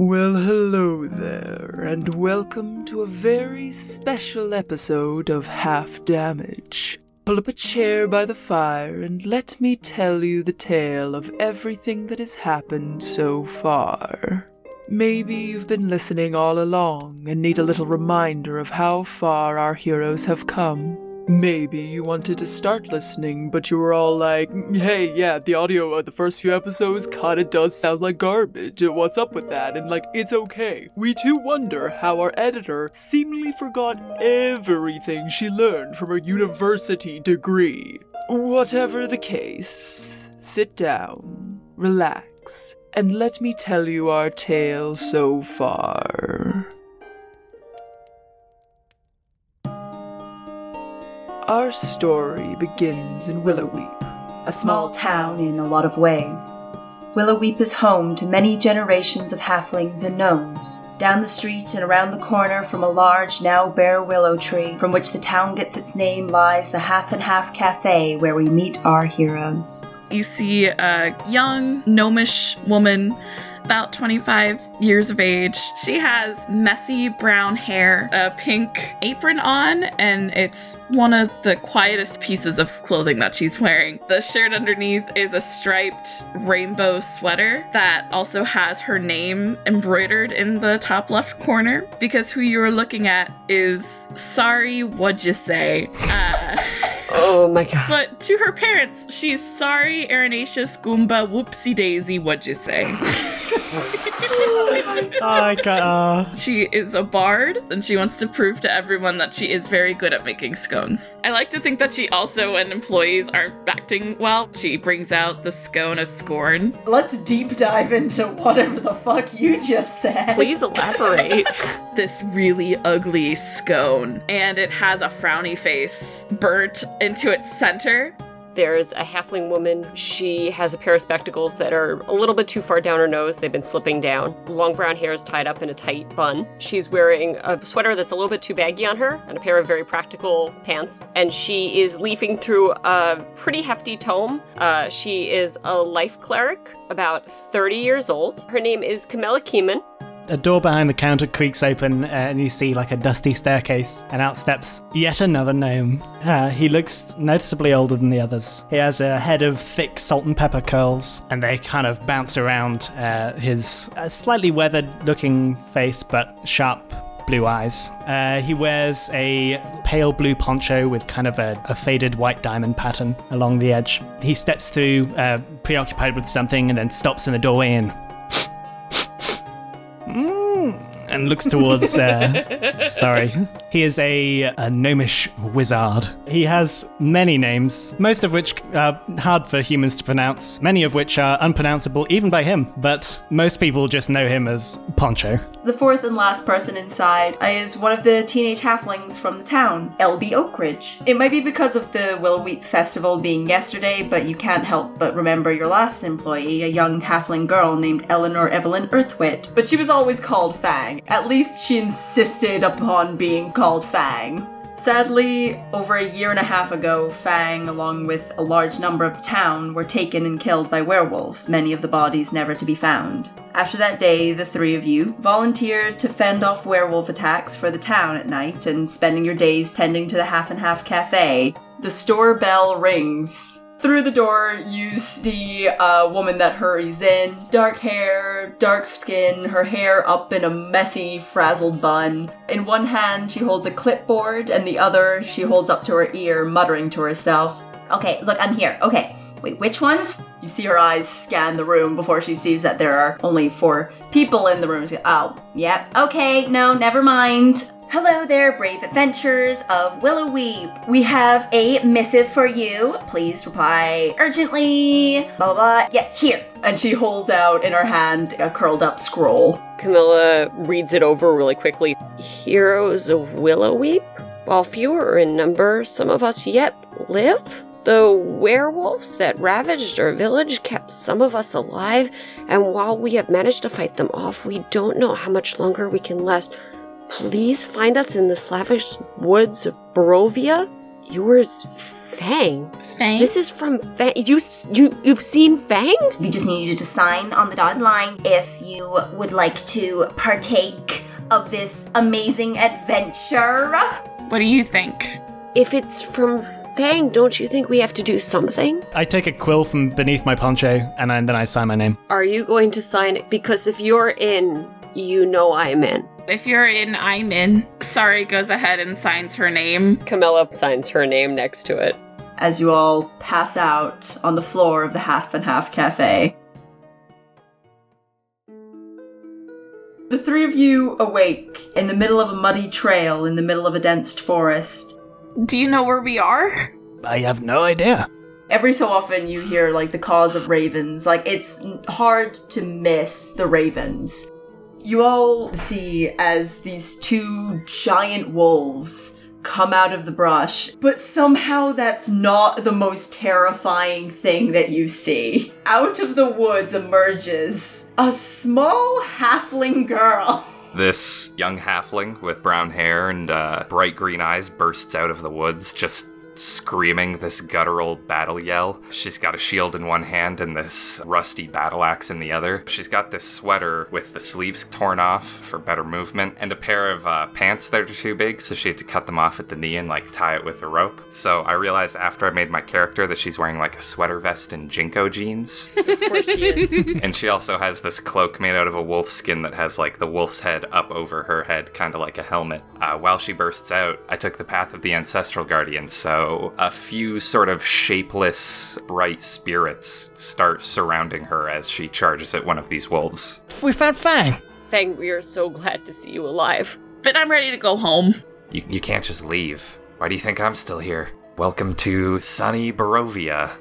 Well, hello there, and welcome to a very special episode of Half Damage. Pull up a chair by the fire and let me tell you the tale of everything that has happened so far. Maybe you've been listening all along and need a little reminder of how far our heroes have come. Maybe you wanted to start listening, but you were all like, hey, yeah, the audio of the first few episodes kinda does sound like garbage. What's up with that? And like, it's okay. We too wonder how our editor seemingly forgot everything she learned from her university degree. Whatever the case, sit down, relax, and let me tell you our tale so far. Our story begins in Willowweep. a small town in a lot of ways. Willowweep is home to many generations of halflings and gnomes. Down the street and around the corner from a large, now bare willow tree from which the town gets its name lies the Half and Half Cafe where we meet our heroes. You see a young gnomish woman, about 25 years of age. She has messy brown hair, a pink apron on, and it's one of the quietest pieces of clothing that she's wearing. The shirt underneath is a striped rainbow sweater that also has her name embroidered in the top left corner because who you're looking at is Sorry, what'd you say? Uh, Oh my god. but to her parents, she's sorry, Arenaceous Goomba, whoopsie daisy, what'd you say? I got. Uh, She is a bard, and she wants to prove to everyone that she is very good at making scones. I like to think that she also, when employees aren't acting well, she brings out the scone of scorn. Let's deep dive into whatever the fuck you just said. Please elaborate. This really ugly scone, and it has a frowny face burnt into its center. There's a halfling woman. She has a pair of spectacles that are a little bit too far down her nose. They've been slipping down. Long brown hair is tied up in a tight bun. She's wearing a sweater that's a little bit too baggy on her and a pair of very practical pants. And she is leafing through a pretty hefty tome. Uh, she is a life cleric, about 30 years old. Her name is Camilla Keeman. A door behind the counter creaks open, uh, and you see like a dusty staircase, and out steps yet another gnome. Uh, he looks noticeably older than the others. He has a head of thick salt and pepper curls, and they kind of bounce around uh, his uh, slightly weathered-looking face, but sharp blue eyes. Uh, he wears a pale blue poncho with kind of a, a faded white diamond pattern along the edge. He steps through, uh, preoccupied with something, and then stops in the doorway and Mm, and looks towards. Uh, sorry, he is a, a gnomish wizard. He has many names, most of which are hard for humans to pronounce. Many of which are unpronounceable even by him. But most people just know him as Poncho. The fourth and last person inside is one of the teenage halflings from the town, LB Oakridge. It might be because of the Willowweep Festival being yesterday, but you can't help but remember your last employee, a young halfling girl named Eleanor Evelyn Earthwit. But she was always called Fang. At least she insisted upon being called Fang. Sadly, over a year and a half ago, Fang, along with a large number of the town, were taken and killed by werewolves, many of the bodies never to be found. After that day, the three of you volunteered to fend off werewolf attacks for the town at night and spending your days tending to the Half and Half Cafe. The store bell rings. Through the door, you see a woman that hurries in. Dark hair, dark skin, her hair up in a messy, frazzled bun. In one hand, she holds a clipboard, and the other she holds up to her ear, muttering to herself, Okay, look, I'm here. Okay. Wait, which ones? You see her eyes scan the room before she sees that there are only four people in the room. Oh, yep. Okay, no, never mind. Hello there, brave adventurers of Willowweep. We have a missive for you. Please reply urgently. Blah blah blah. Yes, here. And she holds out in her hand a curled up scroll. Camilla reads it over really quickly. Heroes of Willowweep? While fewer in number, some of us yet live? The werewolves that ravaged our village kept some of us alive, and while we have managed to fight them off, we don't know how much longer we can last. Please find us in the Svalich woods of Barovia. yours Fang. Fang? This is from Fang. You you you've seen Fang? We just need you to sign on the dotted line if you would like to partake of this amazing adventure. what do you think? If it's from Fang, don't you think we have to do something? I take a quill from beneath my poncho and I- then I sign my name. Are you going to sign it? Because if you're in, you know I'm in. If you're in, I'm in. Sari goes ahead and signs her name. Camilla signs her name next to it. as you all pass out on the floor of the Half and Half Cafe. The three of you awake in the middle of a muddy trail in the middle of a dense forest. Do you know where we are? I have no idea. Every so often you hear like the calls of ravens. Like it's hard to miss the ravens. You all see as these two giant wolves come out of the brush, but somehow that's not the most terrifying thing that you see. Out of the woods emerges a small halfling girl. This young halfling with brown hair and uh, bright green eyes bursts out of the woods, just screaming this guttural battle yell. She's got a shield in one hand and this rusty battle axe in the other. She's got this sweater with the sleeves torn off for better movement, and a pair of uh, pants that are too big, so she had to cut them off at the knee and like tie it with a rope. So I realized after I made my character that she's wearing like a sweater vest and JNCO jeans. Of course she is. And she also has this cloak made out of a wolf skin that has like the wolf's head up over her head, kind of like a helmet. Uh, while she bursts out, I took the path of the ancestral guardian, so a few sort of shapeless, bright spirits start surrounding her as she charges at one of these wolves. We found Fang. Fang, we are so glad to see you alive. But I'm ready to go home. You, you can't just leave. Why do you think I'm still here? Welcome to sunny Barovia.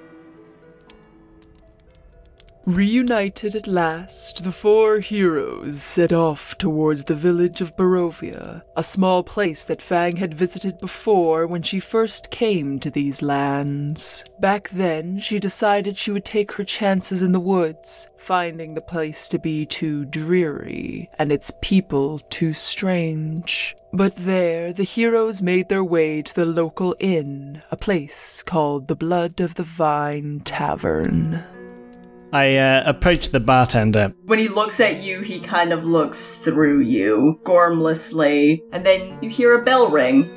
Reunited at last, the four heroes set off towards the village of Barovia, a small place that Fang had visited before when she first came to these lands. Back then, she decided she would take her chances in the woods, finding the place to be too dreary and its people too strange. But there, the heroes made their way to the local inn, a place called the Blood of the Vine Tavern. I uh, approach the bartender. When he looks at you, he kind of looks through you, gormlessly, and then you hear a bell ring.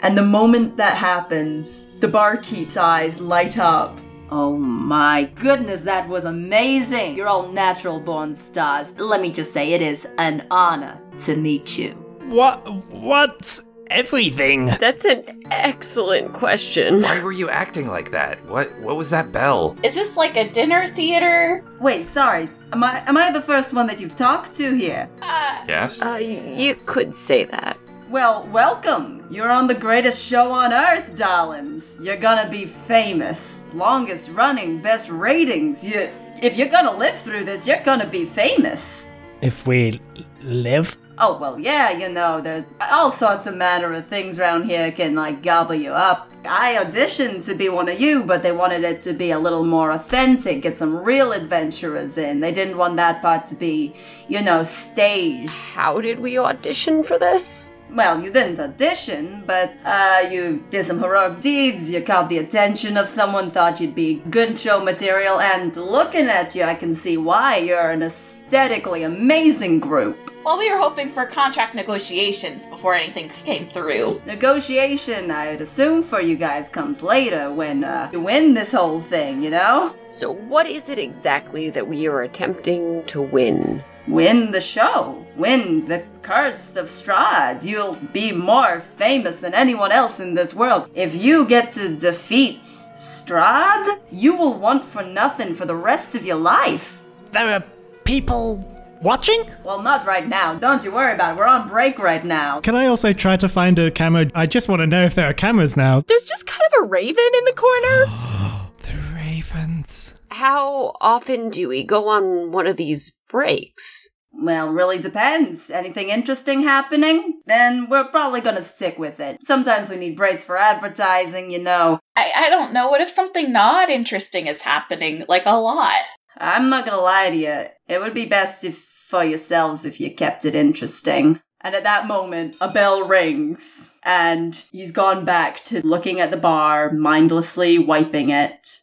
And the moment that happens, the barkeep's eyes light up. Oh my goodness, that was amazing! You're all natural born stars. Let me just say, it is an honor to meet you. What? What's everything? That's an excellent question. Why were you acting like that? What what was that bell? Is this like a dinner theater? Wait, sorry. Am I am I the first one that you've talked to here? Uh, Yes? Uh, you could say that. Well, welcome. You're on the greatest show on earth, darlings. You're gonna be famous. Longest running, best ratings. You if you're gonna live through this, you're gonna be famous. If we live? Oh, well, yeah, you know, there's all sorts of manner of things around here can, like, gobble you up. I auditioned to be one of you, but they wanted it to be a little more authentic, get some real adventurers in. They didn't want that part to be, you know, staged. How did we audition for this? Well, you didn't audition, but, uh, you did some heroic deeds, you caught the attention of someone, thought you'd be good show material, and looking at you, I can see why you're an aesthetically amazing group. Well, we were hoping for contract negotiations before anything came through. Negotiation, I'd assume, for you guys comes later when uh, you win this whole thing, you know? So, what is it exactly that we are attempting to win? Win the show. Win the Curse of Strahd. You'll be more famous than anyone else in this world. If you get to defeat Strahd, you will want for nothing for the rest of your life. There are people watching? Well, not right now. Don't you worry about it. We're on break right now. Can I also try to find a camera? I just want to know if there are cameras now. There's just kind of a raven in the corner. The ravens. How often do we go on one of these breaks? Well, really depends. Anything interesting happening? Then we're probably gonna stick with it. Sometimes we need breaks for advertising, you know. I, I don't know. What if something not interesting is happening? Like a lot. I'm not gonna lie to you. It would be best if for yourselves if you kept it interesting. And at that moment, a bell rings, and he's gone back to looking at the bar, mindlessly wiping it.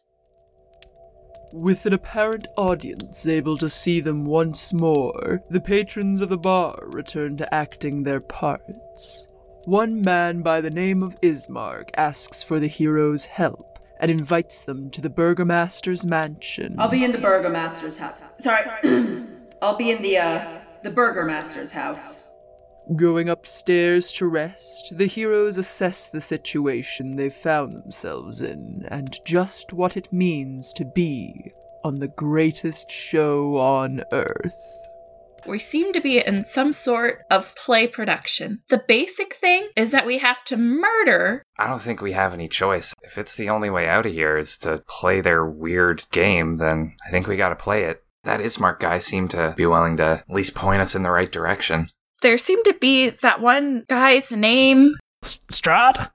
With an apparent audience able to see them once more, the patrons of the bar return to acting their parts. One man by the name of Ismark asks for the hero's help and invites them to the burgomaster's mansion. I'll be in the burgomaster's house. Sorry. I'll be in the, uh, the burgomaster's house. Going upstairs to rest, the heroes assess the situation they've found themselves in and just what it means to be on the greatest show on Earth. We seem to be in some sort of play production. The basic thing is that we have to murder. I don't think we have any choice. If it's the only way out of here is to play their weird game, then I think we gotta play it. That Ismark guy seemed to be willing to at least point us in the right direction. There seemed to be that one guy's name. S- Strahd?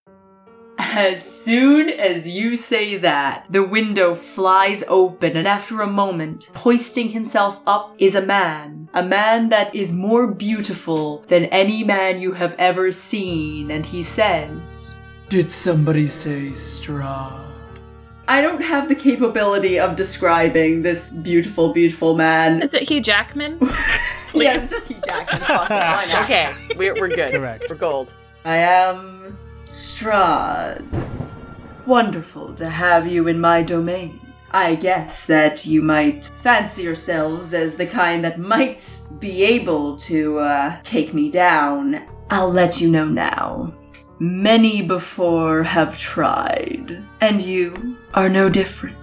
As soon as you say that, the window flies open, and after a moment, hoisting himself up is a man. A man that is more beautiful than any man you have ever seen, and he says, Did somebody say straw? I don't have the capability of describing this beautiful, beautiful man. Is it Hugh Jackman? Yeah, it's just Hugh Jackman. Fuck it, why not? Okay, we're, we're good. Correct. We're gold. I am Strahd. Wonderful to have you in my domain. I guess that you might fancy yourselves as the kind that might be able to uh, take me down. I'll let you know now. Many before have tried, and you are no different.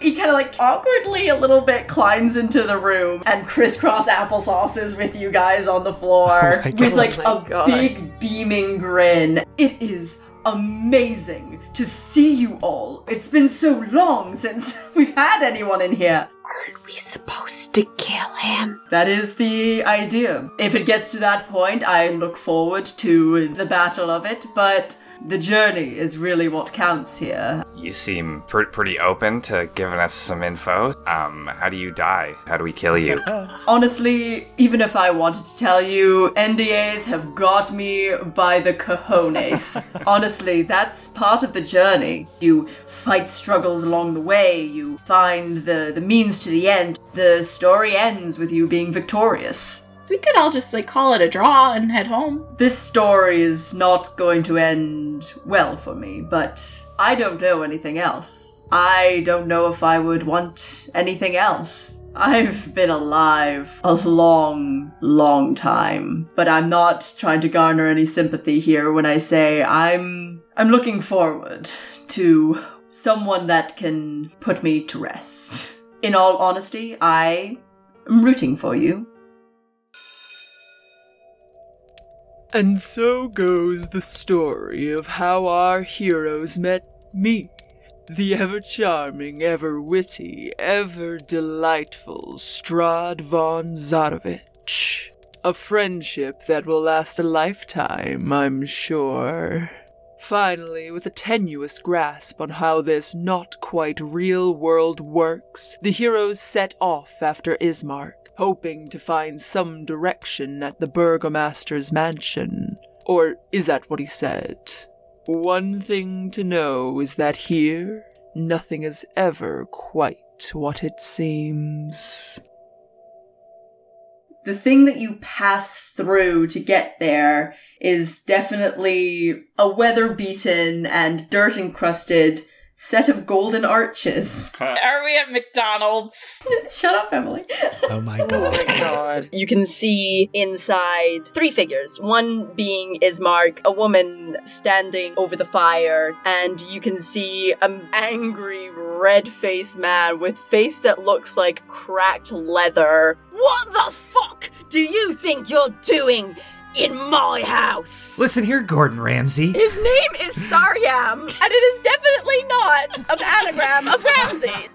He kind of like awkwardly a little bit climbs into the room and crisscross applesauces with you guys on the floor Oh with like Oh a God. big beaming grin. It is amazing to see you all. It's been so long since we've had anyone in here. Aren't we supposed to kill him? That is the idea. If it gets to that point, I look forward to the battle of it, but the journey is really what counts here. You seem pr- pretty open to giving us some info. Um, how do you die? How do we kill you? Honestly, even if I wanted to tell you, NDAs have got me by the cojones. Honestly, that's part of the journey. You fight struggles along the way, you find the, the means to the end. The story ends with you being victorious. We could all just like call it a draw and head home. This story is not going to end well for me, but I don't know anything else. I don't know if I would want anything else. I've been alive a long, long time, but I'm not trying to garner any sympathy here when I say I'm I'm looking forward to someone that can put me to rest. In all honesty, I am rooting for you. And so goes the story of how our heroes met me, the ever charming, ever witty, ever delightful Strahd von Zarovich. A friendship that will last a lifetime, I'm sure. Finally, with a tenuous grasp on how this not quite real world works, the heroes set off after Ismark, hoping to find some direction at the burgomaster's mansion. Or is that what he said? One thing to know is that here, nothing is ever quite what it seems. The thing that you pass through to get there is definitely a weather beaten and dirt encrusted set of golden arches. Are we at McDonald's? Shut up, Emily. Oh my god. Oh god. You can see inside three figures. One being Ismark, a woman standing over the fire, and you can see an angry, red-faced man with face that looks like cracked leather. What the fuck do you think you're doing in my house? Listen here, Gordon Ramsay. His name is Saryam, and it is definitely not an anagram of Ramsey.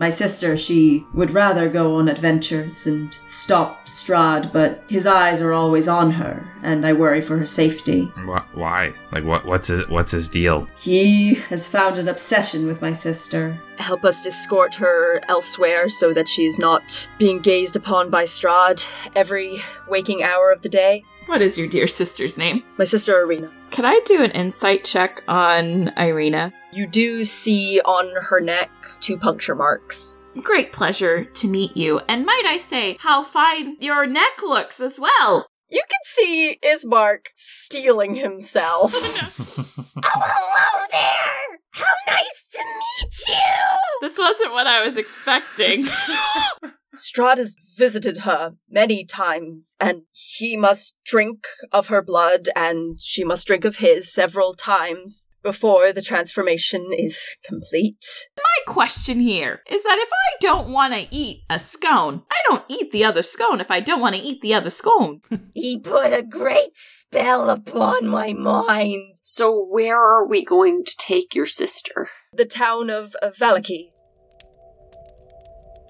My sister, she would rather go on adventures and stop Strahd, but his eyes are always on her, and I worry for her safety. Wh- Why? Like, what? What's his What's his deal? He has found an obsession with my sister. Help us escort her elsewhere so that she's not being gazed upon by Strahd every waking hour of the day. What is your dear sister's name? My sister Irina. Can I do an insight check on Irina? You do see on her neck two puncture marks. Great pleasure to meet you, and might I say, how fine your neck looks as well. You can see Ismark stealing himself. Oh, hello there! How nice to meet you! This wasn't what I was expecting. Strahd has visited her many times, and he must drink of her blood, and she must drink of his several times before the transformation is complete. My question here is that if I don't want to eat a scone, I don't eat the other scone if I don't want to eat the other scone. He put a great spell upon my mind. So, where are we going to take your sister? The town of, of Vallaki.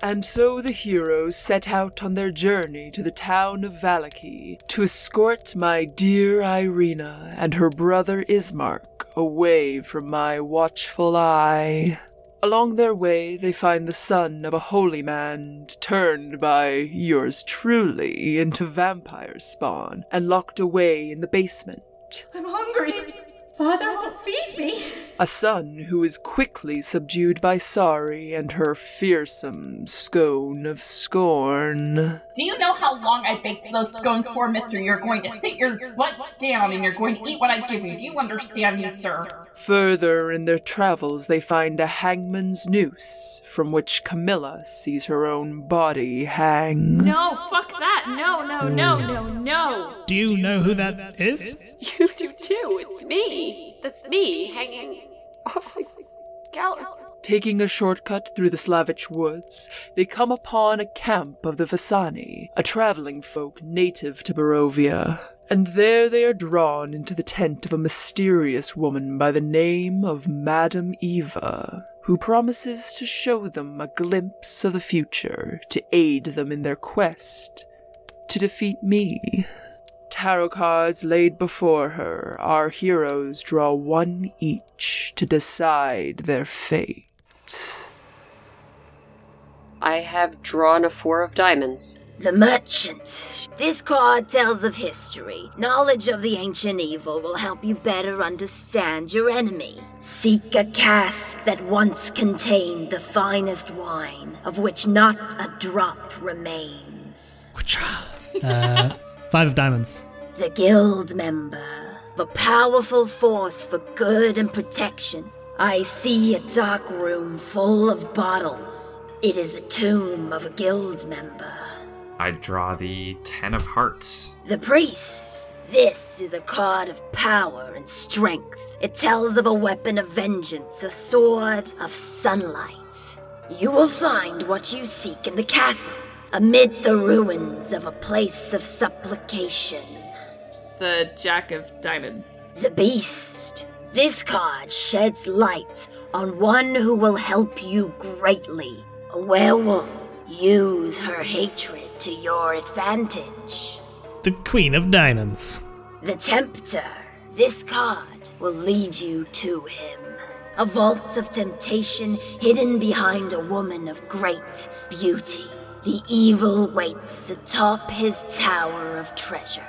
And so the heroes set out on their journey to the town of Vallaki to escort my dear Irina and her brother Ismark away from my watchful eye. Along their way, they find the son of a holy man turned by yours truly into vampire spawn and locked away in the basement. I'm hungry. Father won't feed me. A son who is quickly subdued by Sari and her fearsome scone of scorn. Do you know how long I baked those scones for, mister? You're going to sit your butt down and you're going to eat what I give you. Do you understand me, sir? Further in their travels, they find a hangman's noose, from which Camilla sees her own body hang. No, fuck that. No, no, no, no, no. Do you know who that is? You do too. It's me. That's me hanging off the gallery. Taking a shortcut through the Svalich woods, they come upon a camp of the Vistani, a traveling folk native to Barovia. And there they are drawn into the tent of a mysterious woman by the name of Madame Eva, who promises to show them a glimpse of the future to aid them in their quest to defeat me. Tarot cards laid before her, our heroes draw one each to decide their fate. I have drawn a four of diamonds. The merchant. This card tells of history. Knowledge of the ancient evil will help you better understand your enemy. Seek a cask that once contained the finest wine, of which not a drop remains. Uh, five of diamonds. The guild member. A powerful force for good and protection. I see a dark room full of bottles. It is the tomb of a guild member. I draw the Ten of Hearts. The priest. This is a card of power and strength. It tells of a weapon of vengeance, a sword of sunlight. You will find what you seek in the castle, amid the ruins of a place of supplication. The Jack of Diamonds. The beast. This card sheds light on one who will help you greatly. A werewolf. Use her hatred to your advantage. The Queen of Diamonds. The Tempter. This card will lead you to him. A vault of temptation hidden behind a woman of great beauty. The evil waits atop his tower of treasure.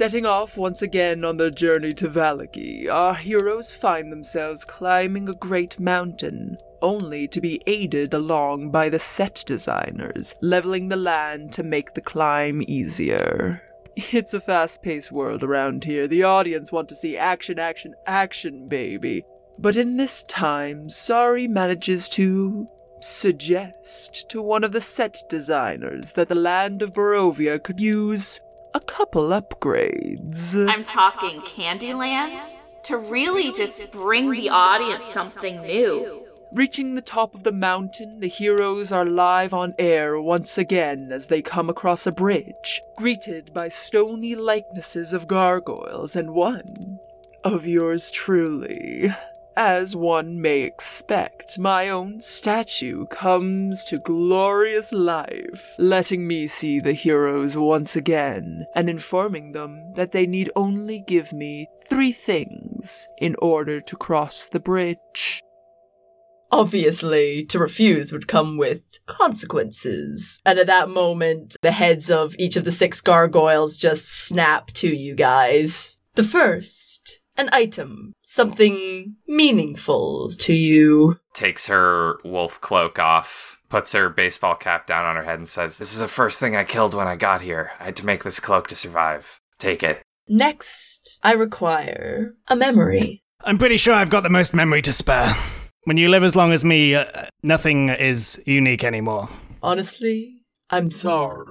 Setting off once again on their journey to Vallaki, our heroes find themselves climbing a great mountain, only to be aided along by the set designers, leveling the land to make the climb easier. It's a fast paced world around here. The audience want to see action, action, action, baby. But in this time, Sari manages to suggest to one of the set designers that the land of Barovia could use a couple upgrades. I'm talking Candyland to really just bring the audience something new. Reaching the top of the mountain, the heroes are live on air once again as they come across a bridge, greeted by stony likenesses of gargoyles and one of yours truly. As one may expect, my own statue comes to glorious life, letting me see the heroes once again, and informing them that they need only give me three things in order to cross the bridge. Obviously, to refuse would come with consequences. And at that moment, the heads of each of the six gargoyles just snap to you guys. The first, an item, something meaningful to you. Takes her wolf cloak off, puts her baseball cap down on her head, and says, This is the first thing I killed when I got here. I had to make this cloak to survive. Take it. Next, I require a memory. I'm pretty sure I've got the most memory to spare. When you live as long as me, uh, nothing is unique anymore. Honestly, I'm sorry.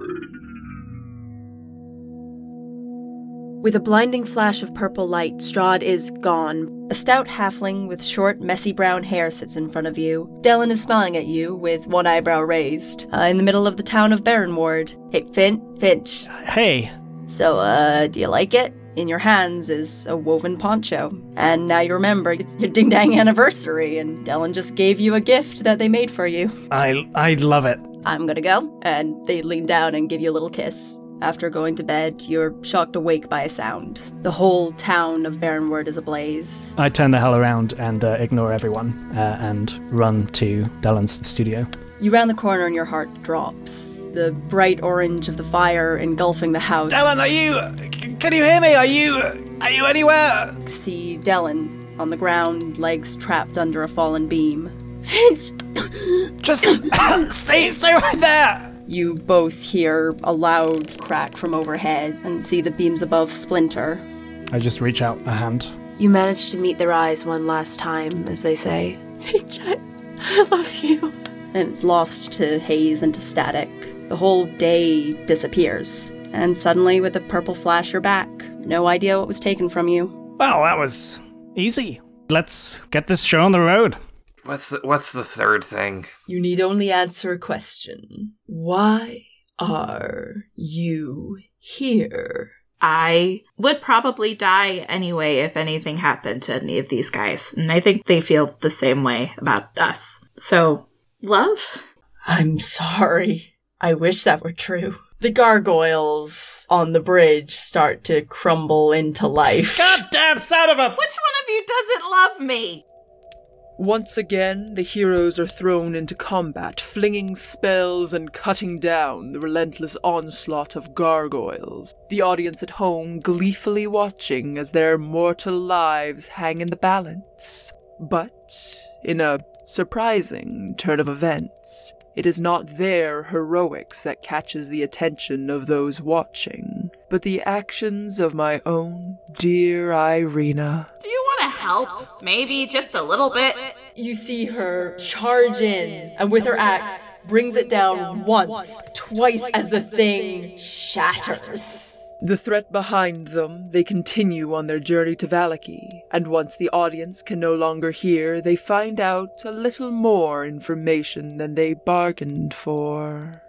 With a blinding flash of purple light, Strahd is gone. A stout halfling with short, messy brown hair sits in front of you. Dellen is smiling at you with one eyebrow raised, uh, in the middle of the town of Barrenward. Hey, Fin, Finch. Hey, So, uh, do you like it? In your hands is a woven poncho. And now you remember it's your ding dang anniversary, and Dellen just gave you a gift that they made for you. I I love it. I'm gonna go. And they lean down and give you a little kiss. After going to bed, you're shocked awake by a sound. The whole town of Barrenward is ablaze. I turn the hell around and uh, ignore everyone uh, and run to Dellen's studio. You round the corner and your heart drops. The bright orange of the fire engulfing the house. Dellen, are you? Can you hear me? Are you? Are you anywhere? See Dellen on the ground, legs trapped under a fallen beam. Finch! Just stay, stay right there. You both hear a loud crack from overhead and see the beams above splinter. I just reach out a hand. You manage to meet their eyes one last time as they say, Finch, I, I love you. And it's lost to haze and to static. The whole day disappears. And suddenly, with a purple flash, you're back. No idea what was taken from you. Well, that was easy. Let's get this show on the road. What's the, what's the third thing? You need only answer a question. Why are you here? I would probably die anyway if anything happened to any of these guys. And I think they feel the same way about us. So, love? I'm sorry. I wish that were true. The gargoyles on the bridge start to crumble into life. damn son of a! Which one of you doesn't love me? Once again, the heroes are thrown into combat, flinging spells and cutting down the relentless onslaught of gargoyles. The audience at home gleefully watching as their mortal lives hang in the balance. But, in a surprising turn of events, it is not their heroics that catches the attention of those watching, but the actions of my own dear Irina. Do you want to help? Maybe just a little bit? You see her charge in, and with her axe, brings it down once, twice as the thing shatters. The threat behind them, they continue on their journey to Vallaki, and once the audience can no longer hear, they find out a little more information than they bargained for.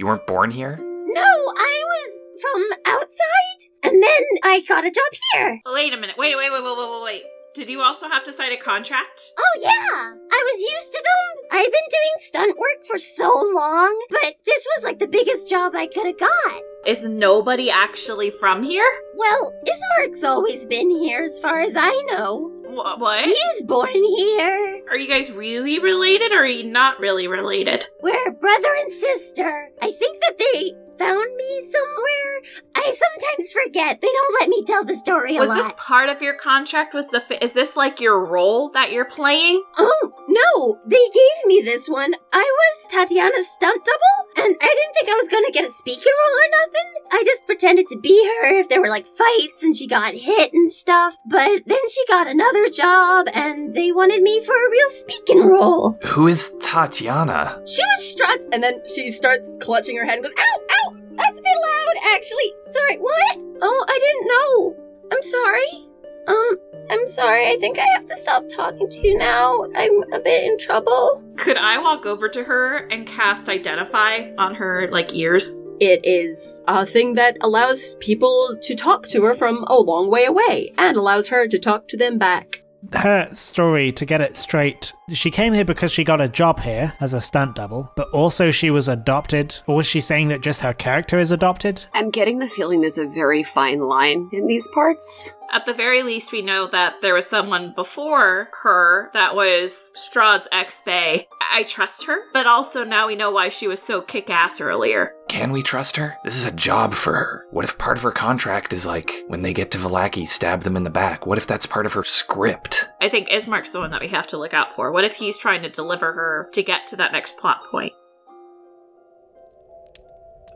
You weren't born here? No, I was from outside, and then I got a job here. Wait a minute. Wait, wait, wait, wait, wait, wait, wait. Did you also have to sign a contract? Oh, yeah. I was used to them. I've been doing stunt work for so long, but this was like the biggest job I could have got. Is nobody actually from here? Well, Ismark's always been here as far as I know. Wh- what? He was born here. Are you guys really related or are you not really related? We're brother and sister. I think that they found me somewhere. I sometimes forget. They don't let me tell the story a Was lot. this part of your contract? Was the fi- is this like your role that you're playing? Oh, no, they gave me this one. I was Tatiana's stunt double, and I didn't think I was gonna get a speaking role or nothing. I just pretended to be her if there were like fights and she got hit and stuff. But then she got another job, and they wanted me for a real speaking role. Who is Tatiana? She was Strahd's, And then she starts clutching her head and goes, Ow! ow, that's a bit loud, actually. Sorry, what? Oh, I didn't know. I'm sorry. Um, I'm sorry. I think I have to stop talking to you now. I'm a bit in trouble. Could I walk over to her and cast Identify on her, like, ears? It is a thing that allows people to talk to her from a long way away and allows her to talk to them back. Her story, to get it straight, she came here because she got a job here as a stunt double, but also she was adopted. Or was she saying that just her character is adopted? I'm getting the feeling there's a very fine line in these parts. At the very least, we know that there was someone before her that was Strahd's ex Bay. I trust her, but also now we know why she was so kick ass earlier. Can we trust her? This is a job for her. What if part of her contract is like, when they get to Vallaki, stab them in the back? What if that's part of her script? I think Ismark's the one that we have to look out for. What if he's trying to deliver her to get to that next plot point?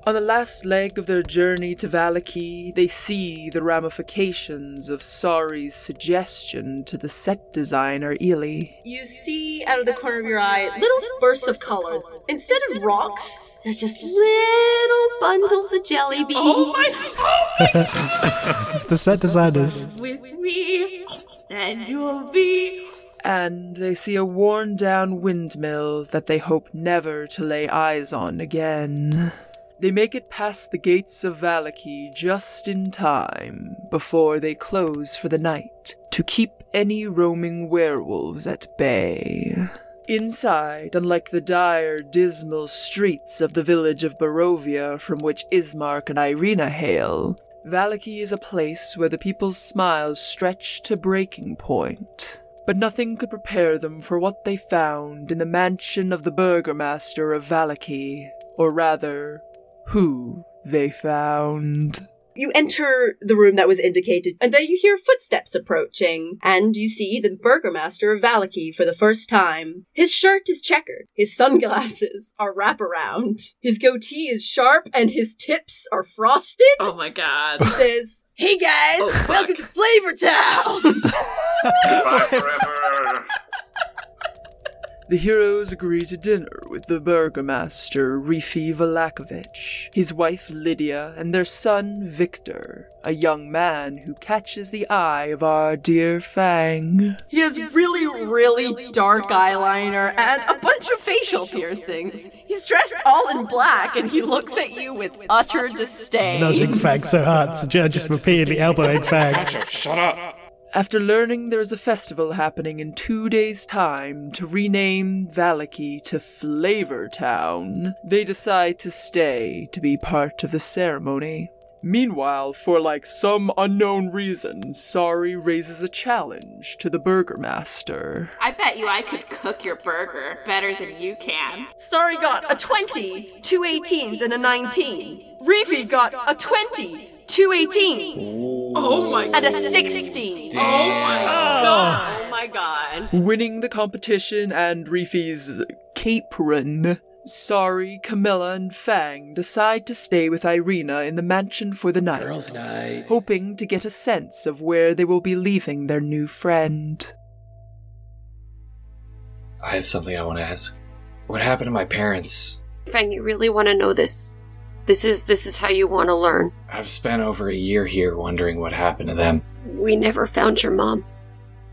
On the last leg of their journey to Vallaki, they see the ramifications of Sari's suggestion to the set designer Ely. You see out of the corner of your eye little bursts of color. Instead of rocks, there's just little bundles of jelly beans. Oh my oh my It's the set designers. With me, and you'll be. And they see a worn down windmill that they hope never to lay eyes on again. They make it past the gates of Vallaki just in time before they close for the night to keep any roaming werewolves at bay. Inside, unlike the dire, dismal streets of the village of Barovia from which Ismark and Irina hail, Vallaki is a place where the people's smiles stretch to breaking point. But nothing could prepare them for what they found in the mansion of the burgomaster of Vallaki, or rather, who they found. You enter the room that was indicated, and then you hear footsteps approaching, and you see the burgomaster of Vallaki for the first time. His shirt is checkered, his sunglasses are wraparound, his goatee is sharp, and his tips are frosted. Oh my god. He says, Hey guys, Oh, welcome to Flavor Town! Bye forever! The heroes agree to dinner with the burgomaster, Rifi Vallakovich, his wife Lydia, and their son Victor, a young man who catches the eye of our dear Fang. he has really, really dark eyeliner and a bunch of facial piercings. He's dressed all in black, and he looks at you with utter disdain. Nudging Fang so hard, so ju- just repeatedly elbowing Fang. Shut up! After learning there is a festival happening in two days' time to rename Vallaki to Flavor Town, they decide to stay to be part of the ceremony. Meanwhile, for like some unknown reason, Sari raises a challenge to the burgomaster. I bet you I could cook your burger better than you can. Sari got a 20, two 18s, and a 19. Reefy got a 20, two 18s, Oh my god. and a 16. Oh my god. Oh my god. Winning the competition and Reefy's capron, Sari, Camilla, and Fang decide to stay with Irina in the mansion for the night, Girls' night. hoping to get a sense of where they will be leaving their new friend. I have something I want to ask. What happened to my parents? Fang, you really want to know this? This is this is how you want to learn. I've spent over a year here wondering what happened to them. We never found your mom.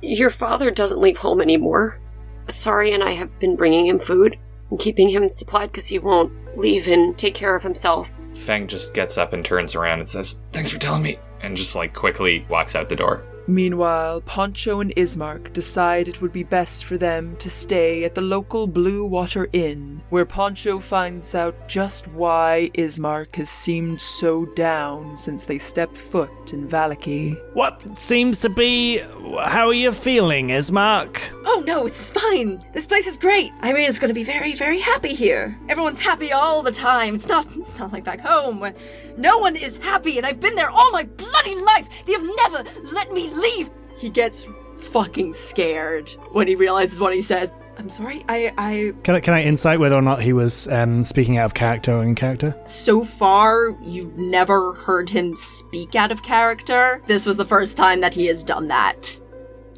Your father doesn't leave home anymore. Sorry, and I have been bringing him food and keeping him supplied because he won't leave and take care of himself. Fang just gets up and turns around and says, Thanks for telling me, and just like quickly walks out the door. Meanwhile, Poncho and Ismark decide it would be best for them to stay at the local Blue Water Inn, where Poncho finds out just why Ismark has seemed so down since they stepped foot in Vallaki. What seems to be. How are you feeling, Ismark? Oh no, it's fine. This place is great. Irina's gonna be very, very happy here. Everyone's happy all the time. It's not it's not like back home where no one is happy and I've been there all my bloody life. They have never let me leave. He gets fucking scared when he realizes what he says. I'm sorry, I I Can I, can I insight whether or not he was um, speaking out of character or in character? so far you've never heard him speak out of character. This was the first time that he has done that.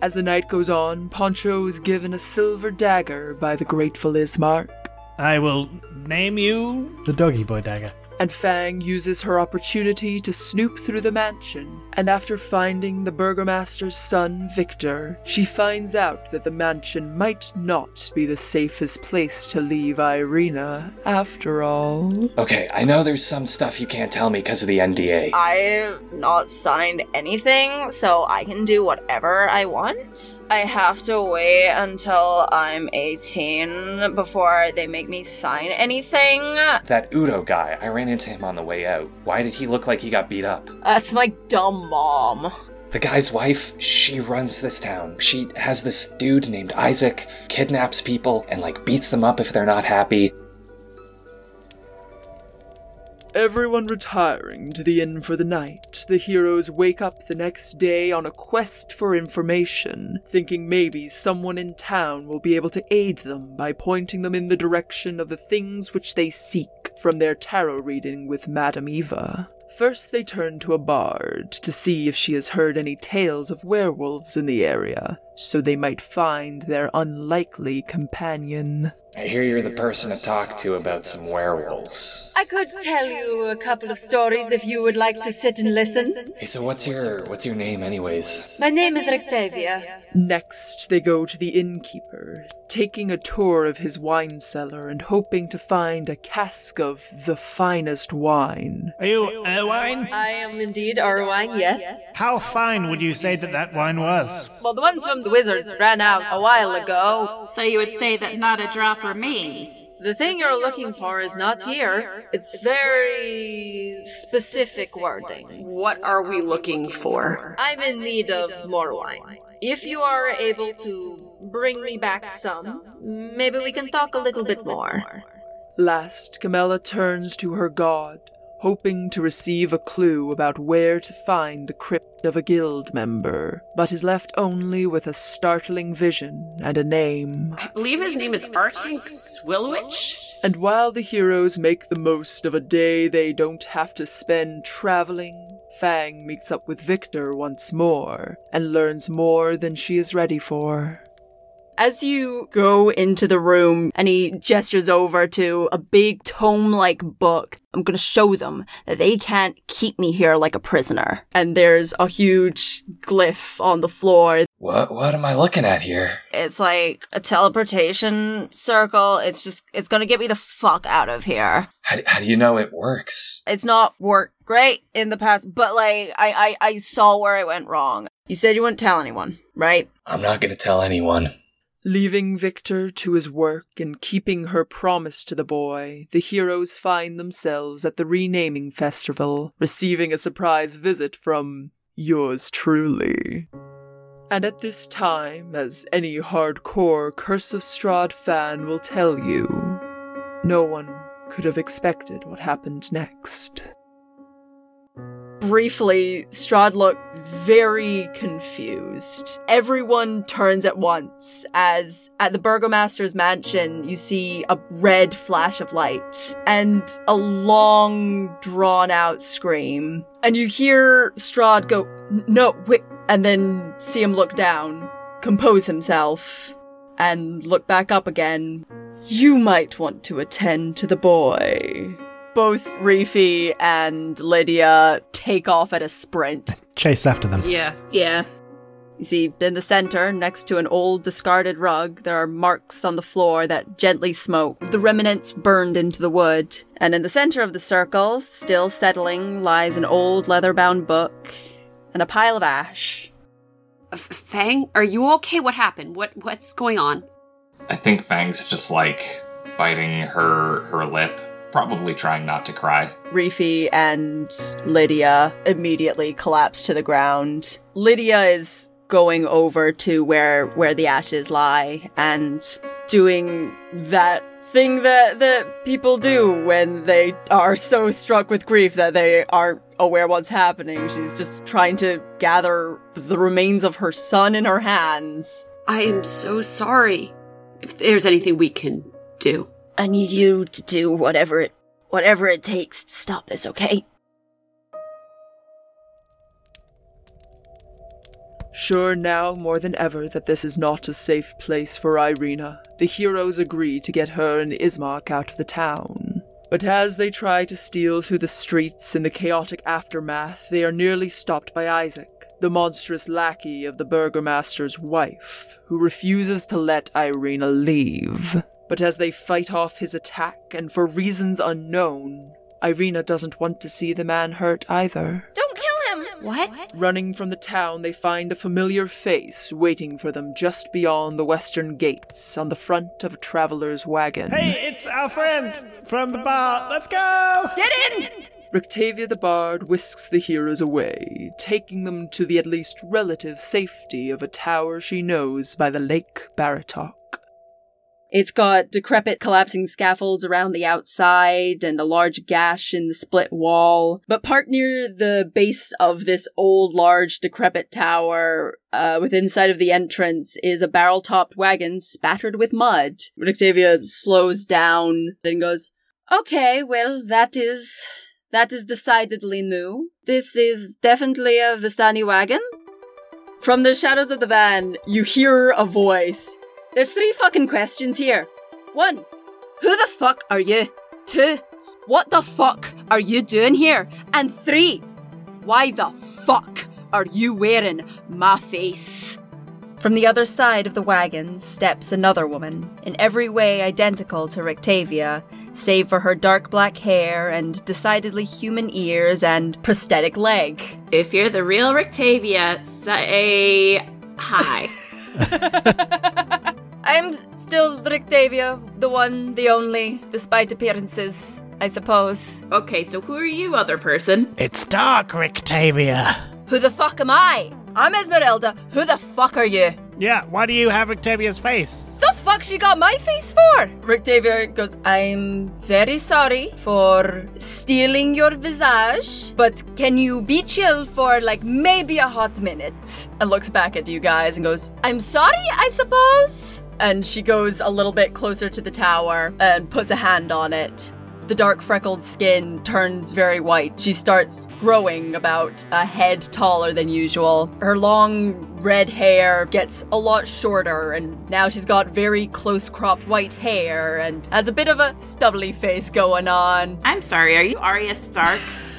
As the night goes on, Poncho is given a silver dagger by the grateful Ismark. I will name you the Doggy Boy Dagger. and Fang uses her opportunity to snoop through the mansion. And after finding the burgomaster's son, Victor, she finds out that the mansion might not be the safest place to leave Irina after all. Okay, I know there's some stuff you can't tell me because of the NDA. I've not signed anything, so I can do whatever I want. I have to wait until I'm 18 before they make me sign anything. That Udo guy, I ran into him on the way out. Why did he look like he got beat up? That's my dumb mom. The guy's wife, she runs this town. She has this dude named Izek, kidnaps people, and like beats them up if they're not happy. Everyone retiring to the inn for the night, the heroes wake up the next day on a quest for information, thinking maybe someone in town will be able to aid them by pointing them in the direction of the things which they seek from their tarot reading with Madame Eva. First, they turn to a bard to see if she has heard any tales of werewolves in the area, so they might find their unlikely companion. I hear you're the person to talk to about some werewolves. I could tell you a couple of stories if you would like to sit and listen. Hey, so what's your what's your name anyways? My name is Rictavia. Next, they go to the innkeeper, taking a tour of his wine cellar and hoping to find a cask of the finest wine. Are you Irvine? I am indeed Arwine, yes. How fine would you say that that wine was? Well, the ones from the Wizards ran out a while ago. So you would say that not a drop remains. The thing you're looking for is not here. It's very specific wording. What are we looking for? I'm in need of more wine. If you are able to bring me back some, maybe we can talk a little bit more. Last, Camilla turns to her god, hoping to receive a clue about where to find the crypt of a guild member, but is left only with a startling vision and a name. I believe his name is Artank Swilovich. And while the heroes make the most of a day they don't have to spend traveling, Fang meets up with Victor once more and learns more than she is ready for. As you go into the room and he gestures over to a big tome like book, I'm gonna show them that they can't keep me here like a prisoner. And there's a huge glyph on the floor. What what am I looking at here? It's like a teleportation circle. It's just, it's gonna get me the fuck out of here. How, do- how do you know it works? It's not worked great in the past, but like, I, I, I saw where it went wrong. You said you wouldn't tell anyone, right? I'm not gonna tell anyone. Leaving Victor to his work and keeping her promise to the boy, the heroes find themselves at the renaming festival, receiving a surprise visit from yours truly. And at this time, as any hardcore Curse of Strahd fan will tell you, no one could have expected what happened next. Briefly, Strahd looked very confused. Everyone turns at once as at the Burgomaster's mansion you see a red flash of light and a long drawn out scream. And you hear Strahd go, No, wait, and then see him look down, compose himself, and look back up again. You might want to attend to the boy. Both Reefy and Lydia take off at a sprint. Chase after them. Yeah. Yeah. You see, in the center, next to an old discarded rug, there are marks on the floor that gently smoke, the remnants burned into the wood. And in the center of the circle, still settling, lies an old leather bound book and a pile of ash. Fang, are you okay? What happened? What What's going on? I think Fang's just like biting her her lip, probably trying not to cry. Reefy and Lydia immediately collapse to the ground. Lydia is going over to where where the ashes lie and doing that thing that that people do when they are so struck with grief that they aren't aware what's happening. She's just trying to gather the remains of her son in her hands. I am so sorry. If there's anything we can do. I need you to do whatever it whatever it takes to stop this, okay? Sure now more than ever that this is not a safe place for Irina, the heroes agree to get her and Ismark out of the town. But as they try to steal through the streets in the chaotic aftermath, they are nearly stopped by Izek, the monstrous lackey of the burgomaster's wife, who refuses to let Irina leave. But as they fight off his attack, and for reasons unknown, Irina doesn't want to see the man hurt either. Don't kill him! What? Running from the town, they find a familiar face waiting for them just beyond the western gates on the front of a traveler's wagon. Hey, it's our friend from the bar. Let's go! Get in! Rictavia the Bard whisks the heroes away, taking them to the at least relative safety of a tower she knows by the Lake Baratok. It's got decrepit collapsing scaffolds around the outside and a large gash in the split wall. But parked near the base of this old, large, decrepit tower, uh, with inside of the entrance is a barrel topped wagon spattered with mud. Octavia slows down and goes, Okay, well, that is. that is decidedly new. This is definitely a Vistani wagon. From the shadows of the van, you hear a voice. There's three fucking questions here. One, who the fuck are you? Two, what the fuck are you doing here? And three, why the fuck are you wearing my face? From the other side of the wagon steps another woman, in every way identical to Rictavia, save for her dark black hair and decidedly human ears and prosthetic leg. If you're the real Rictavia, say hi. I'm still Rictavia, the one, the only, despite appearances, I suppose. okay, so who are you, other person? It's dark, Rictavia. Who the fuck am I? I'm Ezmerelda. Who the fuck are you? Yeah, why do you have Rictavia's face? The fuck she got my face for? Rictavia goes, I'm very sorry for stealing your visage, but can you be chill for like maybe a hot minute? And looks back at you guys and goes, I'm sorry, I suppose? And she goes a little bit closer to the tower and puts a hand on it. The dark freckled skin turns very white. She starts growing about a head taller than usual. Her long red hair gets a lot shorter, and now she's got very close cropped white hair and has a bit of a stubbly face going on. I'm sorry, are you Arya Stark?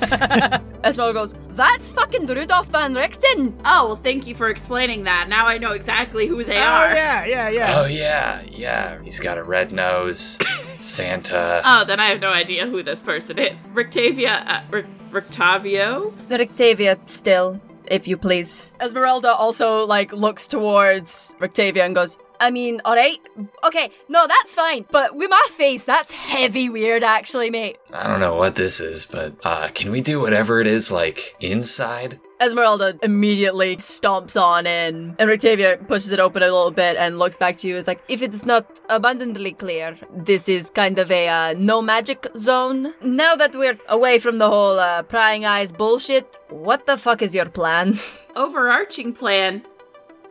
Ezmerelda goes, That's fucking Rudolph Van Richten! oh, well, thank you for explaining that. Now I know exactly who they are. oh, yeah, yeah, yeah. Oh yeah, yeah. He's got a red nose. Santa. Oh, then I have no idea who this person is. Rictavia, uh, Ric- Rictavio? Rictavia still, if you please. Ezmerelda also, like, looks towards Rictavia and goes, I mean, alright. Okay, no, that's fine. But with my face, that's heavy weird, actually, mate. I don't know what this is, but uh, can we do whatever it is like inside? Ezmerelda immediately stomps on in, and Rictavia pushes it open a little bit and looks back to you. Is like, if it's not abundantly clear, this is kind of a uh, no magic zone. Now that we're away from the whole uh, prying eyes bullshit, what the fuck is your plan? Overarching plan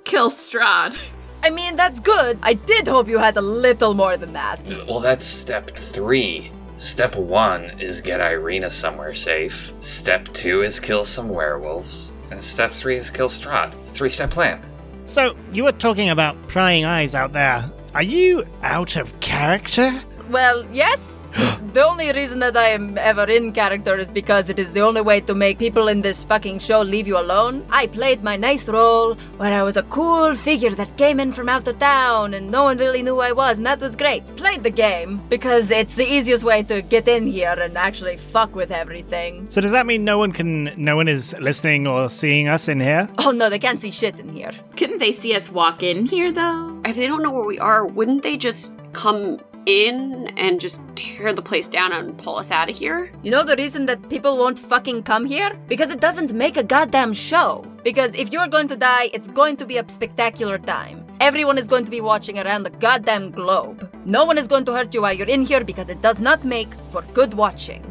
kill Strahd. I mean, that's good. I did hope you had a little more than that. Well, that's step three. Step one is get Irina somewhere safe. Step two is kill some werewolves. And step three is kill Strahd. It's a three step plan. So, you were talking about prying eyes out there. Are you out of character? Well, yes. the only reason that I am ever in character is because it is the only way to make people in this fucking show leave you alone. I played my nice role where I was a cool figure that came in from out of town and no one really knew who I was, and that was great. Played the game because it's the easiest way to get in here and actually fuck with everything. So does that mean no one can no one is listening or seeing us in here? Oh no, they can't see shit in here. Couldn't they see us walk in here, though? If they don't know where we are, wouldn't they just come in and just tear the place down and pull us out of here? You know the reason that people won't fucking come here? Because it doesn't make a goddamn show. Because if you're going to die, it's going to be a spectacular time. Everyone is going to be watching around the goddamn globe. No one is going to hurt you while you're in here because it does not make for good watching.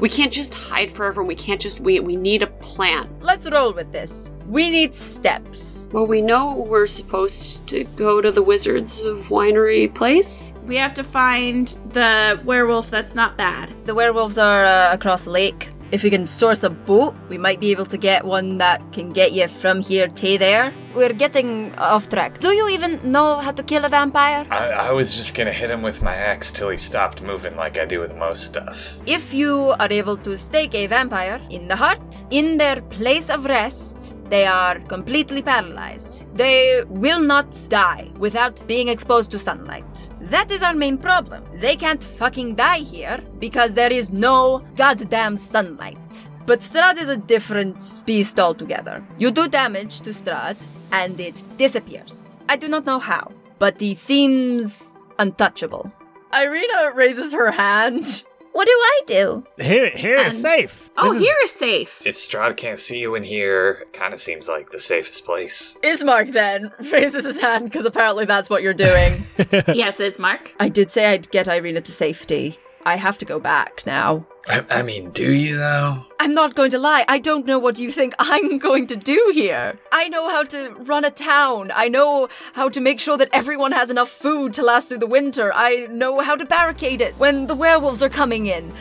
We can't just hide forever. We can't just we we need a plan. Let's roll with this. We need steps. Well, we know we're supposed to go to the Wizards of Winery place. We have to find the werewolf that's not bad. The werewolves are uh, across the lake. If we can source a boat, we might be able to get one that can get you from here to there we're getting off track. Do you even know how to kill a vampire? I, I was just gonna hit him with my axe till he stopped moving like I do with most stuff. If you are able to stake a vampire in the heart, in their place of rest, they are completely paralyzed. They will not die without being exposed to sunlight. That is our main problem. They can't fucking die here because there is no goddamn sunlight. But Strahd is a different beast altogether. You do damage to Strahd, and it disappears. I do not know how, but he seems untouchable. Irina raises her hand. What do I do? Here, here is And- safe. Oh, This is- here is safe. If Strahd can't see you in here, it kinda seems like the safest place. Ismark then raises his hand because apparently that's what you're doing. yes, Ismark. I did say I'd get Irina to safety. I have to go back now. I, I mean, do you though? I'm not going to lie. I don't know what you think I'm going to do here. I know how to run a town. I know how to make sure that everyone has enough food to last through the winter. I know how to barricade it when the werewolves are coming in.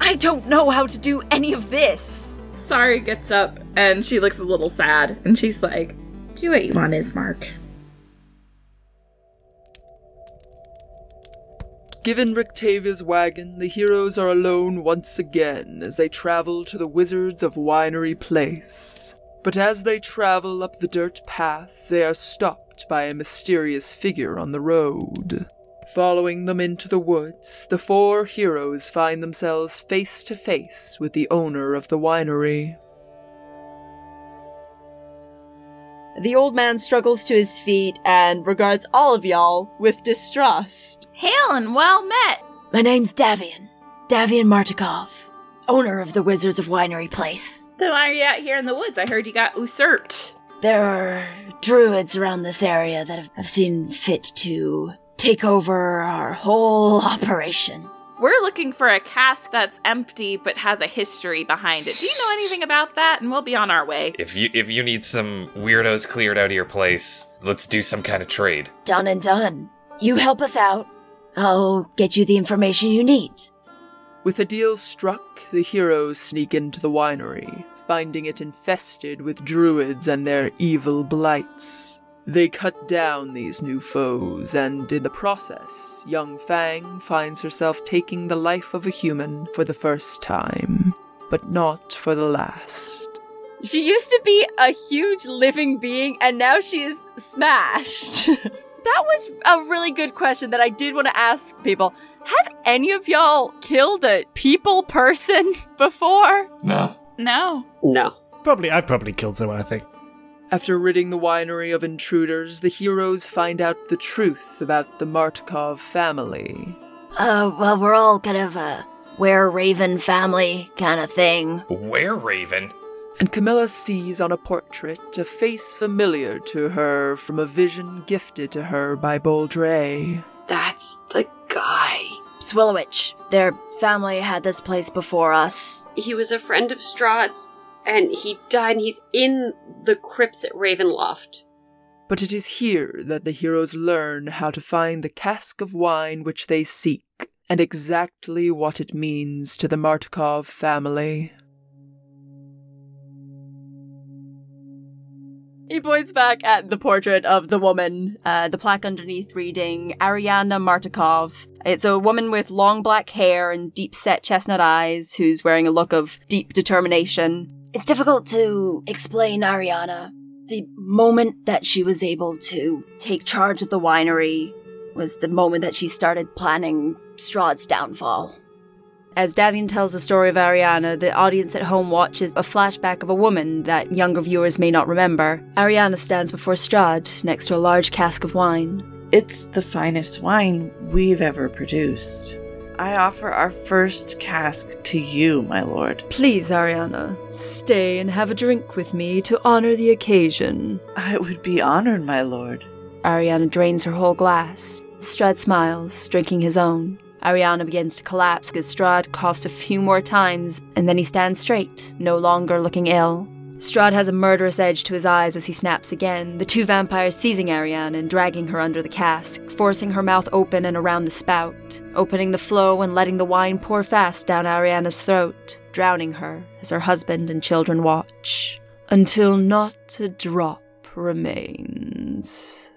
I don't know how to do any of this. Sari gets up and she looks a little sad and she's like, Do what you want, Ismark. Given Rictavia's wagon, the heroes are alone once again as they travel to the Wizards of Winery Place. But as they travel up the dirt path, they are stopped by a mysterious figure on the road. Following them into the woods, the four heroes find themselves face to face with the owner of the winery. The old man struggles to his feet and regards all of y'all with distrust. Hail and well met. My name's Davian. Davian Martikov, owner of the Wizards of Winery Place. Then why are you out here in the woods? I heard you got usurped. There are druids around this area that have, have seen fit to take over our whole operation. We're looking for a cask that's empty but has a history behind it. Do you know anything about that? And we'll be on our way. If you if you need some weirdos cleared out of your place, let's do some kind of trade. Done and done. You help us out, I'll get you the information you need. With a deal struck, the heroes sneak into the winery, finding it infested with druids and their evil blights. They cut down these new foes, and in the process, young Fang finds herself taking the life of a human for the first time, but not for the last. She used to be a huge living being and now she is smashed. that was a really good question that I did want to ask people. Have any of y'all killed a people person before? No. No. No. Probably, I've probably killed someone. I think. After ridding the winery of intruders, the heroes find out the truth about the Martikov family. Uh, well, we're all kind of a were raven family kind of thing. Where Raven? And Camilla sees on a portrait a face familiar to her from a vision gifted to her by Boldre. That's the guy. Swilovich. Their family had this place before us. He was a friend of Strahd's, and he died, and he's in the crypts at Ravenloft. But it is here that the heroes learn how to find the cask of wine which they seek, and exactly what it means to the Martikov family. He points back at the portrait of the woman, uh, the plaque underneath reading Ariana Martikov. It's a woman with long black hair and deep set chestnut eyes who's wearing a look of deep determination. It's difficult to explain Ariana. The moment that she was able to Take charge of the winery was the moment that she started planning Strahd's downfall. As Davian tells the story of Ariana, the audience at home watches a flashback of a woman that younger viewers may not remember. Ariana stands before Strahd next to a large cask of wine. It's the finest wine we've ever produced. I offer our first cask to you, my lord. Please, Ariana, stay and have a drink with me to honor the occasion. I would be honored, my lord. Ariana drains her whole glass. Strahd smiles, drinking his own. Ariana begins to collapse as Strahd coughs a few more times, and then he stands straight, no longer looking ill. Strahd has a murderous edge to his eyes as he snaps again, the two vampires seizing Ariana and dragging her under the cask, forcing her mouth open and around the spout, opening the flow and letting the wine pour fast down Ariana's throat, drowning her as her husband and children watch. Until not a drop remains.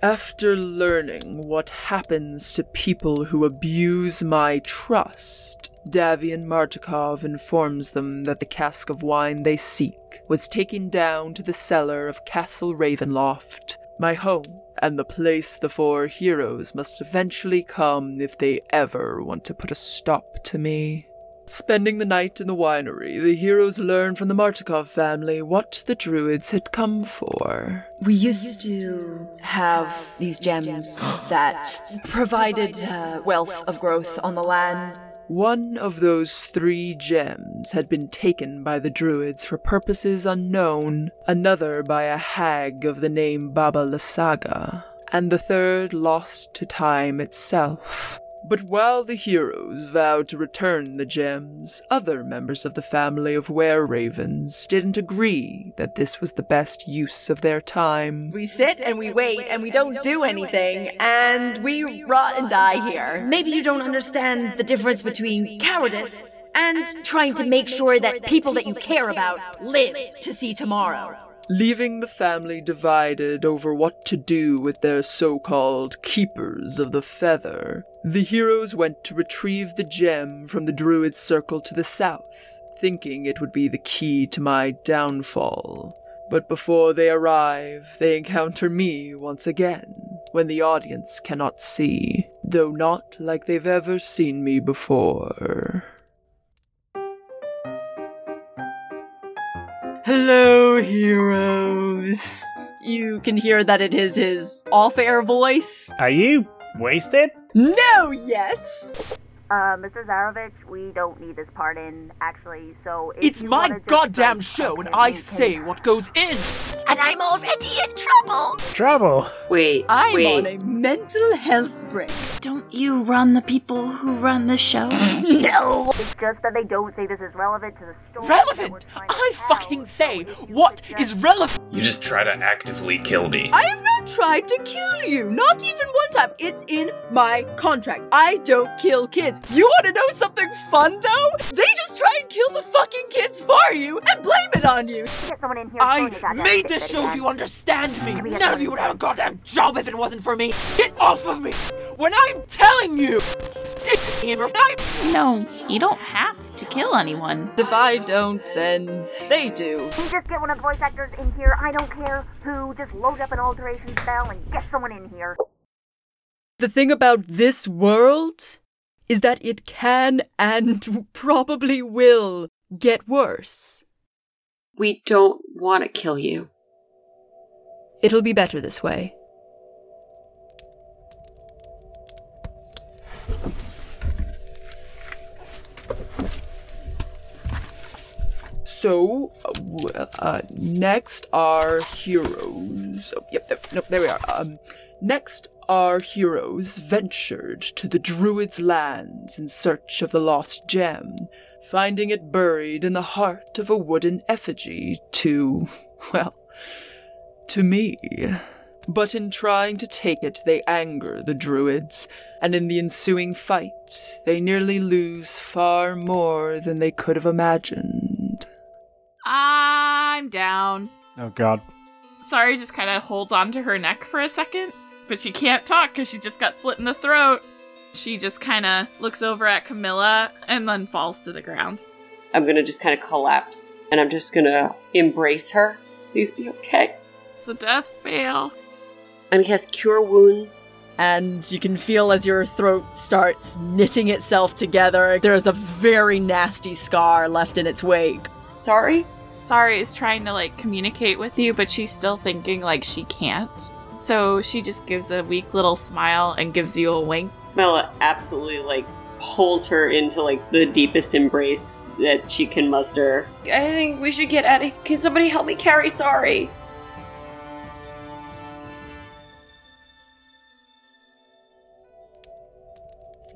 After learning what happens to people who abuse my trust, Davian Martikov informs them that the cask of wine they seek was taken down to the cellar of Castle Ravenloft, my home, and the place the four heroes must eventually come if they ever want to put a stop to me. Spending the night in the winery, the heroes learn from the Martikov family what the druids had come for. We used to have these gems that provided uh, wealth of growth on the land. One of those three gems had been taken by the druids for purposes unknown, another by a hag of the name Baba Lysaga, and the third lost to time itself. But while the heroes vowed to return the gems, other members of the family of Were Ravens didn't agree that this was the best use of their time. We sit and we wait and we don't do anything and we rot and die here. Maybe you don't understand the difference between cowardice and trying to make sure that people that you care about live to see tomorrow. leaving the family divided over what to do with their so called keepers of the feather. The heroes went to retrieve the gem from the druid's circle to the south, thinking it would be the key to my downfall. But before they arrive, they encounter me once again, when the audience cannot see, though not like they've ever seen me before. Hello, heroes. You can hear that it is his off air voice. Are you wasted? No, yes. Uh, Mr. Zarovich, we don't need this part in, actually, so if It's you my goddamn show, and I you can- say what goes in. And I'm already in trouble! Trouble? Wait, I'm wait. on a mental health break. Don't you run the people who run the show? no. It's just that they don't say this is relevant to the story. Relevant! I fucking say what is relevant. You just try to actively kill me. I have not tried to kill you, not even one time. It's in my contract. I don't kill kids. You want to know something fun though? They just try and kill the fucking kids for you and blame it on you. Get someone in here I throwing a goddamn made this show it, if you understand me. Let me get None of you would have a goddamn job if it wasn't for me. Get off of me! When I'm telling you! No, you don't have to kill anyone. If I don't, then they do. You just get one of the voice actors in here, I don't care who, just load up an alteration spell and get someone in here. The thing about this world is that it can and probably will get worse. We don't want to kill you. It'll be better this way. So, uh, uh, next are heroes. Oh, yep, there, no, there we are. Um, next, our heroes ventured to the Druids' lands in search of the lost gem, finding it buried in the heart of a wooden effigy to, well, to me. But in trying to take it, they anger the Druids, and in the ensuing fight, they nearly lose far more than they could have imagined. I'm down. Oh god. Sari just kind of holds on to her neck for a second, but she can't talk because she just got slit in the throat. She just kind of looks over at Camilla and then falls to the ground. I'm gonna just kind of collapse and I'm just gonna embrace her. Please be okay. It's a death fail. And he has cure wounds. And you can feel as your throat starts knitting itself together, there's a very nasty scar left in its wake. Sari? Sari is trying to like communicate with you, but she's still thinking like she can't. So she just gives a weak little smile and gives you a wink. Mela absolutely like holds her into like the deepest embrace that she can muster. I think we should get out of Can somebody help me carry Sari?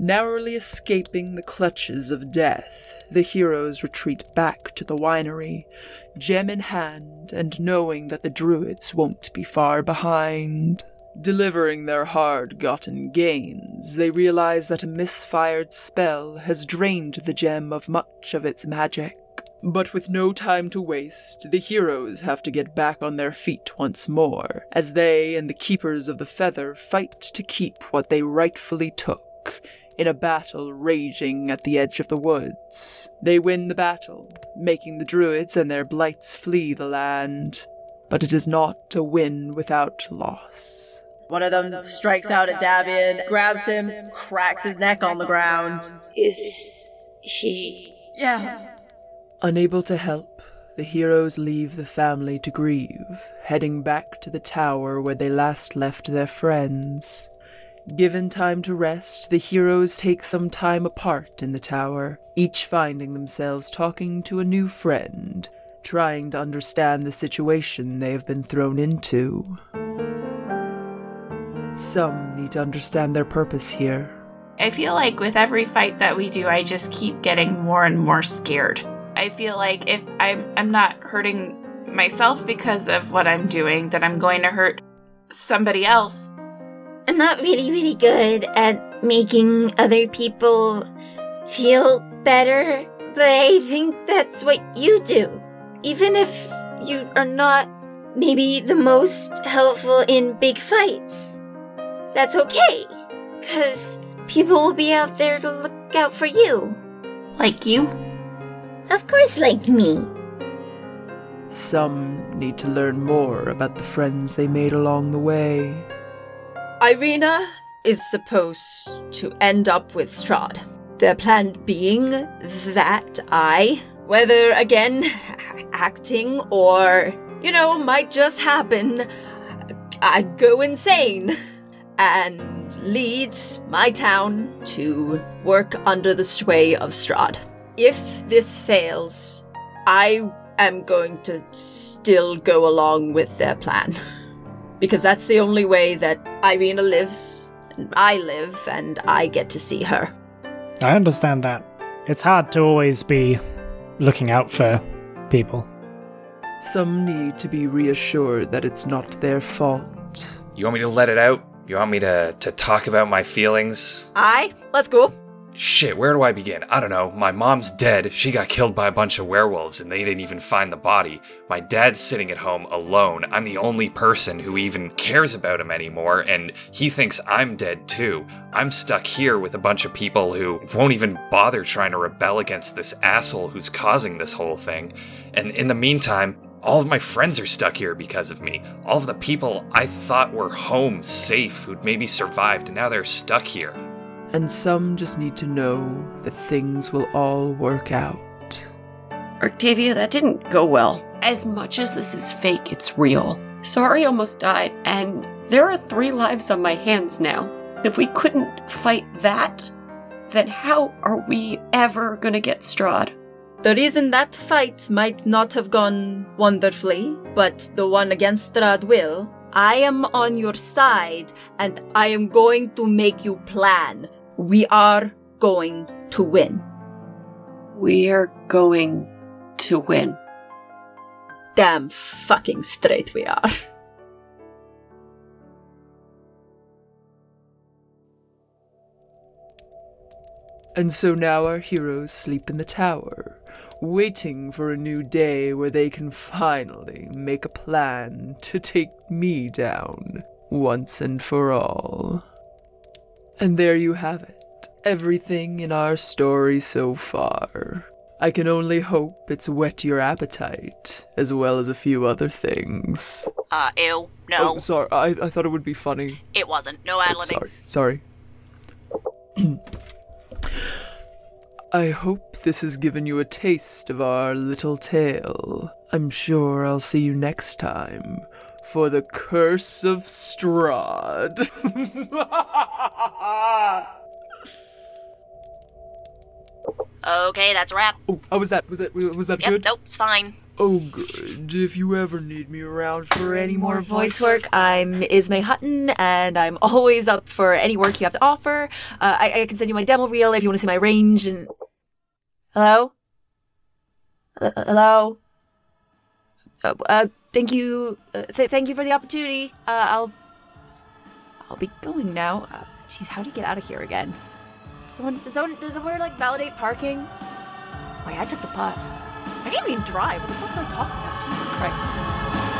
Narrowly escaping the clutches of death, the heroes retreat back to the winery, gem in hand, and knowing that the druids won't be far behind. Delivering their hard gotten gains, they realize that a misfired spell has drained the gem of much of its magic. But with no time to waste, the heroes have to get back on their feet once more, as they and the Keepers of the Feather fight to keep what they rightfully took in a battle raging at the edge of the woods. They win the battle, making the druids and their blights flee the land. But it is not a win without loss. One of them strikes out at Davian, grabs him, cracks his neck on the ground. Is he. Yeah. Unable to help, the heroes leave the family to grieve, heading back to the tower where they last left their friends. Given time to rest, the heroes take some time apart in the tower, each finding themselves talking to a new friend, trying to understand the situation they have been thrown into. Some need to understand their purpose here. I feel like with every fight that we do, I just keep getting more and more scared. I feel like if I'm I'm not hurting myself because of what I'm doing, that I'm going to hurt somebody else. I'm not really, really good at making other people feel better, but I think that's what you do. Even if you are not maybe the most helpful in big fights. That's okay, because people will be out there to look out for you. Like you? Of course, like me. Some need to learn more about the friends they made along the way. Irina is supposed to end up with Strahd. Their plan being that I, whether again acting or, you know, might just happen, I go insane and lead my town to work under the sway of Strahd. If this fails, I am going to still go along with their plan. Because that's the only way that Irina lives, and I live, and I get to see her. I understand that. It's hard to always be looking out for people. Some need to be reassured that it's not their fault. You want me to let it out? You want me to, to talk about my feelings? Aye, let's go. Shit, where do I begin? I don't know. My mom's dead. She got killed by a bunch of werewolves and they didn't even find the body. My dad's sitting at home alone. I'm the only person who even cares about him anymore and he thinks I'm dead too. I'm stuck here with a bunch of people who won't even bother trying to rebel against this asshole who's causing this whole thing. And in the meantime, all of my friends are stuck here because of me. All of the people I thought were home, safe, who'd maybe survived, and now they're stuck here. And some just need to know that things will all work out. Octavia, that didn't go well. As much as this is fake, it's real. Sari almost died, and there are three lives on my hands now. If we couldn't fight that, then how are we ever gonna get Strahd? The reason that fight might not have gone wonderfully, but the one against Strahd will, I am on your side and I am going to make you plan. We are going to win. We are going to win. Damn fucking straight we are. And so now our heroes sleep in the tower, waiting for a new day where they can finally make a plan to take me down once and for all. And there you have it. Everything in our story so far. I can only hope it's whet your appetite, as well as a few other things. Uh, ew. No. Oh, sorry. I, I thought it would be funny. It wasn't. No ad Oh, sorry. Sorry. I hope this has given you a taste of our little tale. I'm sure I'll see you next time for the Curse of Strahd. Okay, that's a wrap. oh, how was that? Was that was that Yep, good? nope, it's fine. Oh, good. If you ever need me around for any more voice work. I'm Ismay Hutton, and I'm always up for any work you have to offer. Uh, I, I can send you my demo reel if you want to see my range. And hello, Uh, hello. Uh, uh, thank you. Uh, th- thank you for the opportunity. Uh, I'll. I'll be going now. Uh, Jeez, how do you get out of here again? Someone, does someone, does someone like validate parking? Wait, I took the bus. I can't even drive. What the fuck am I talking about? Jesus Christ.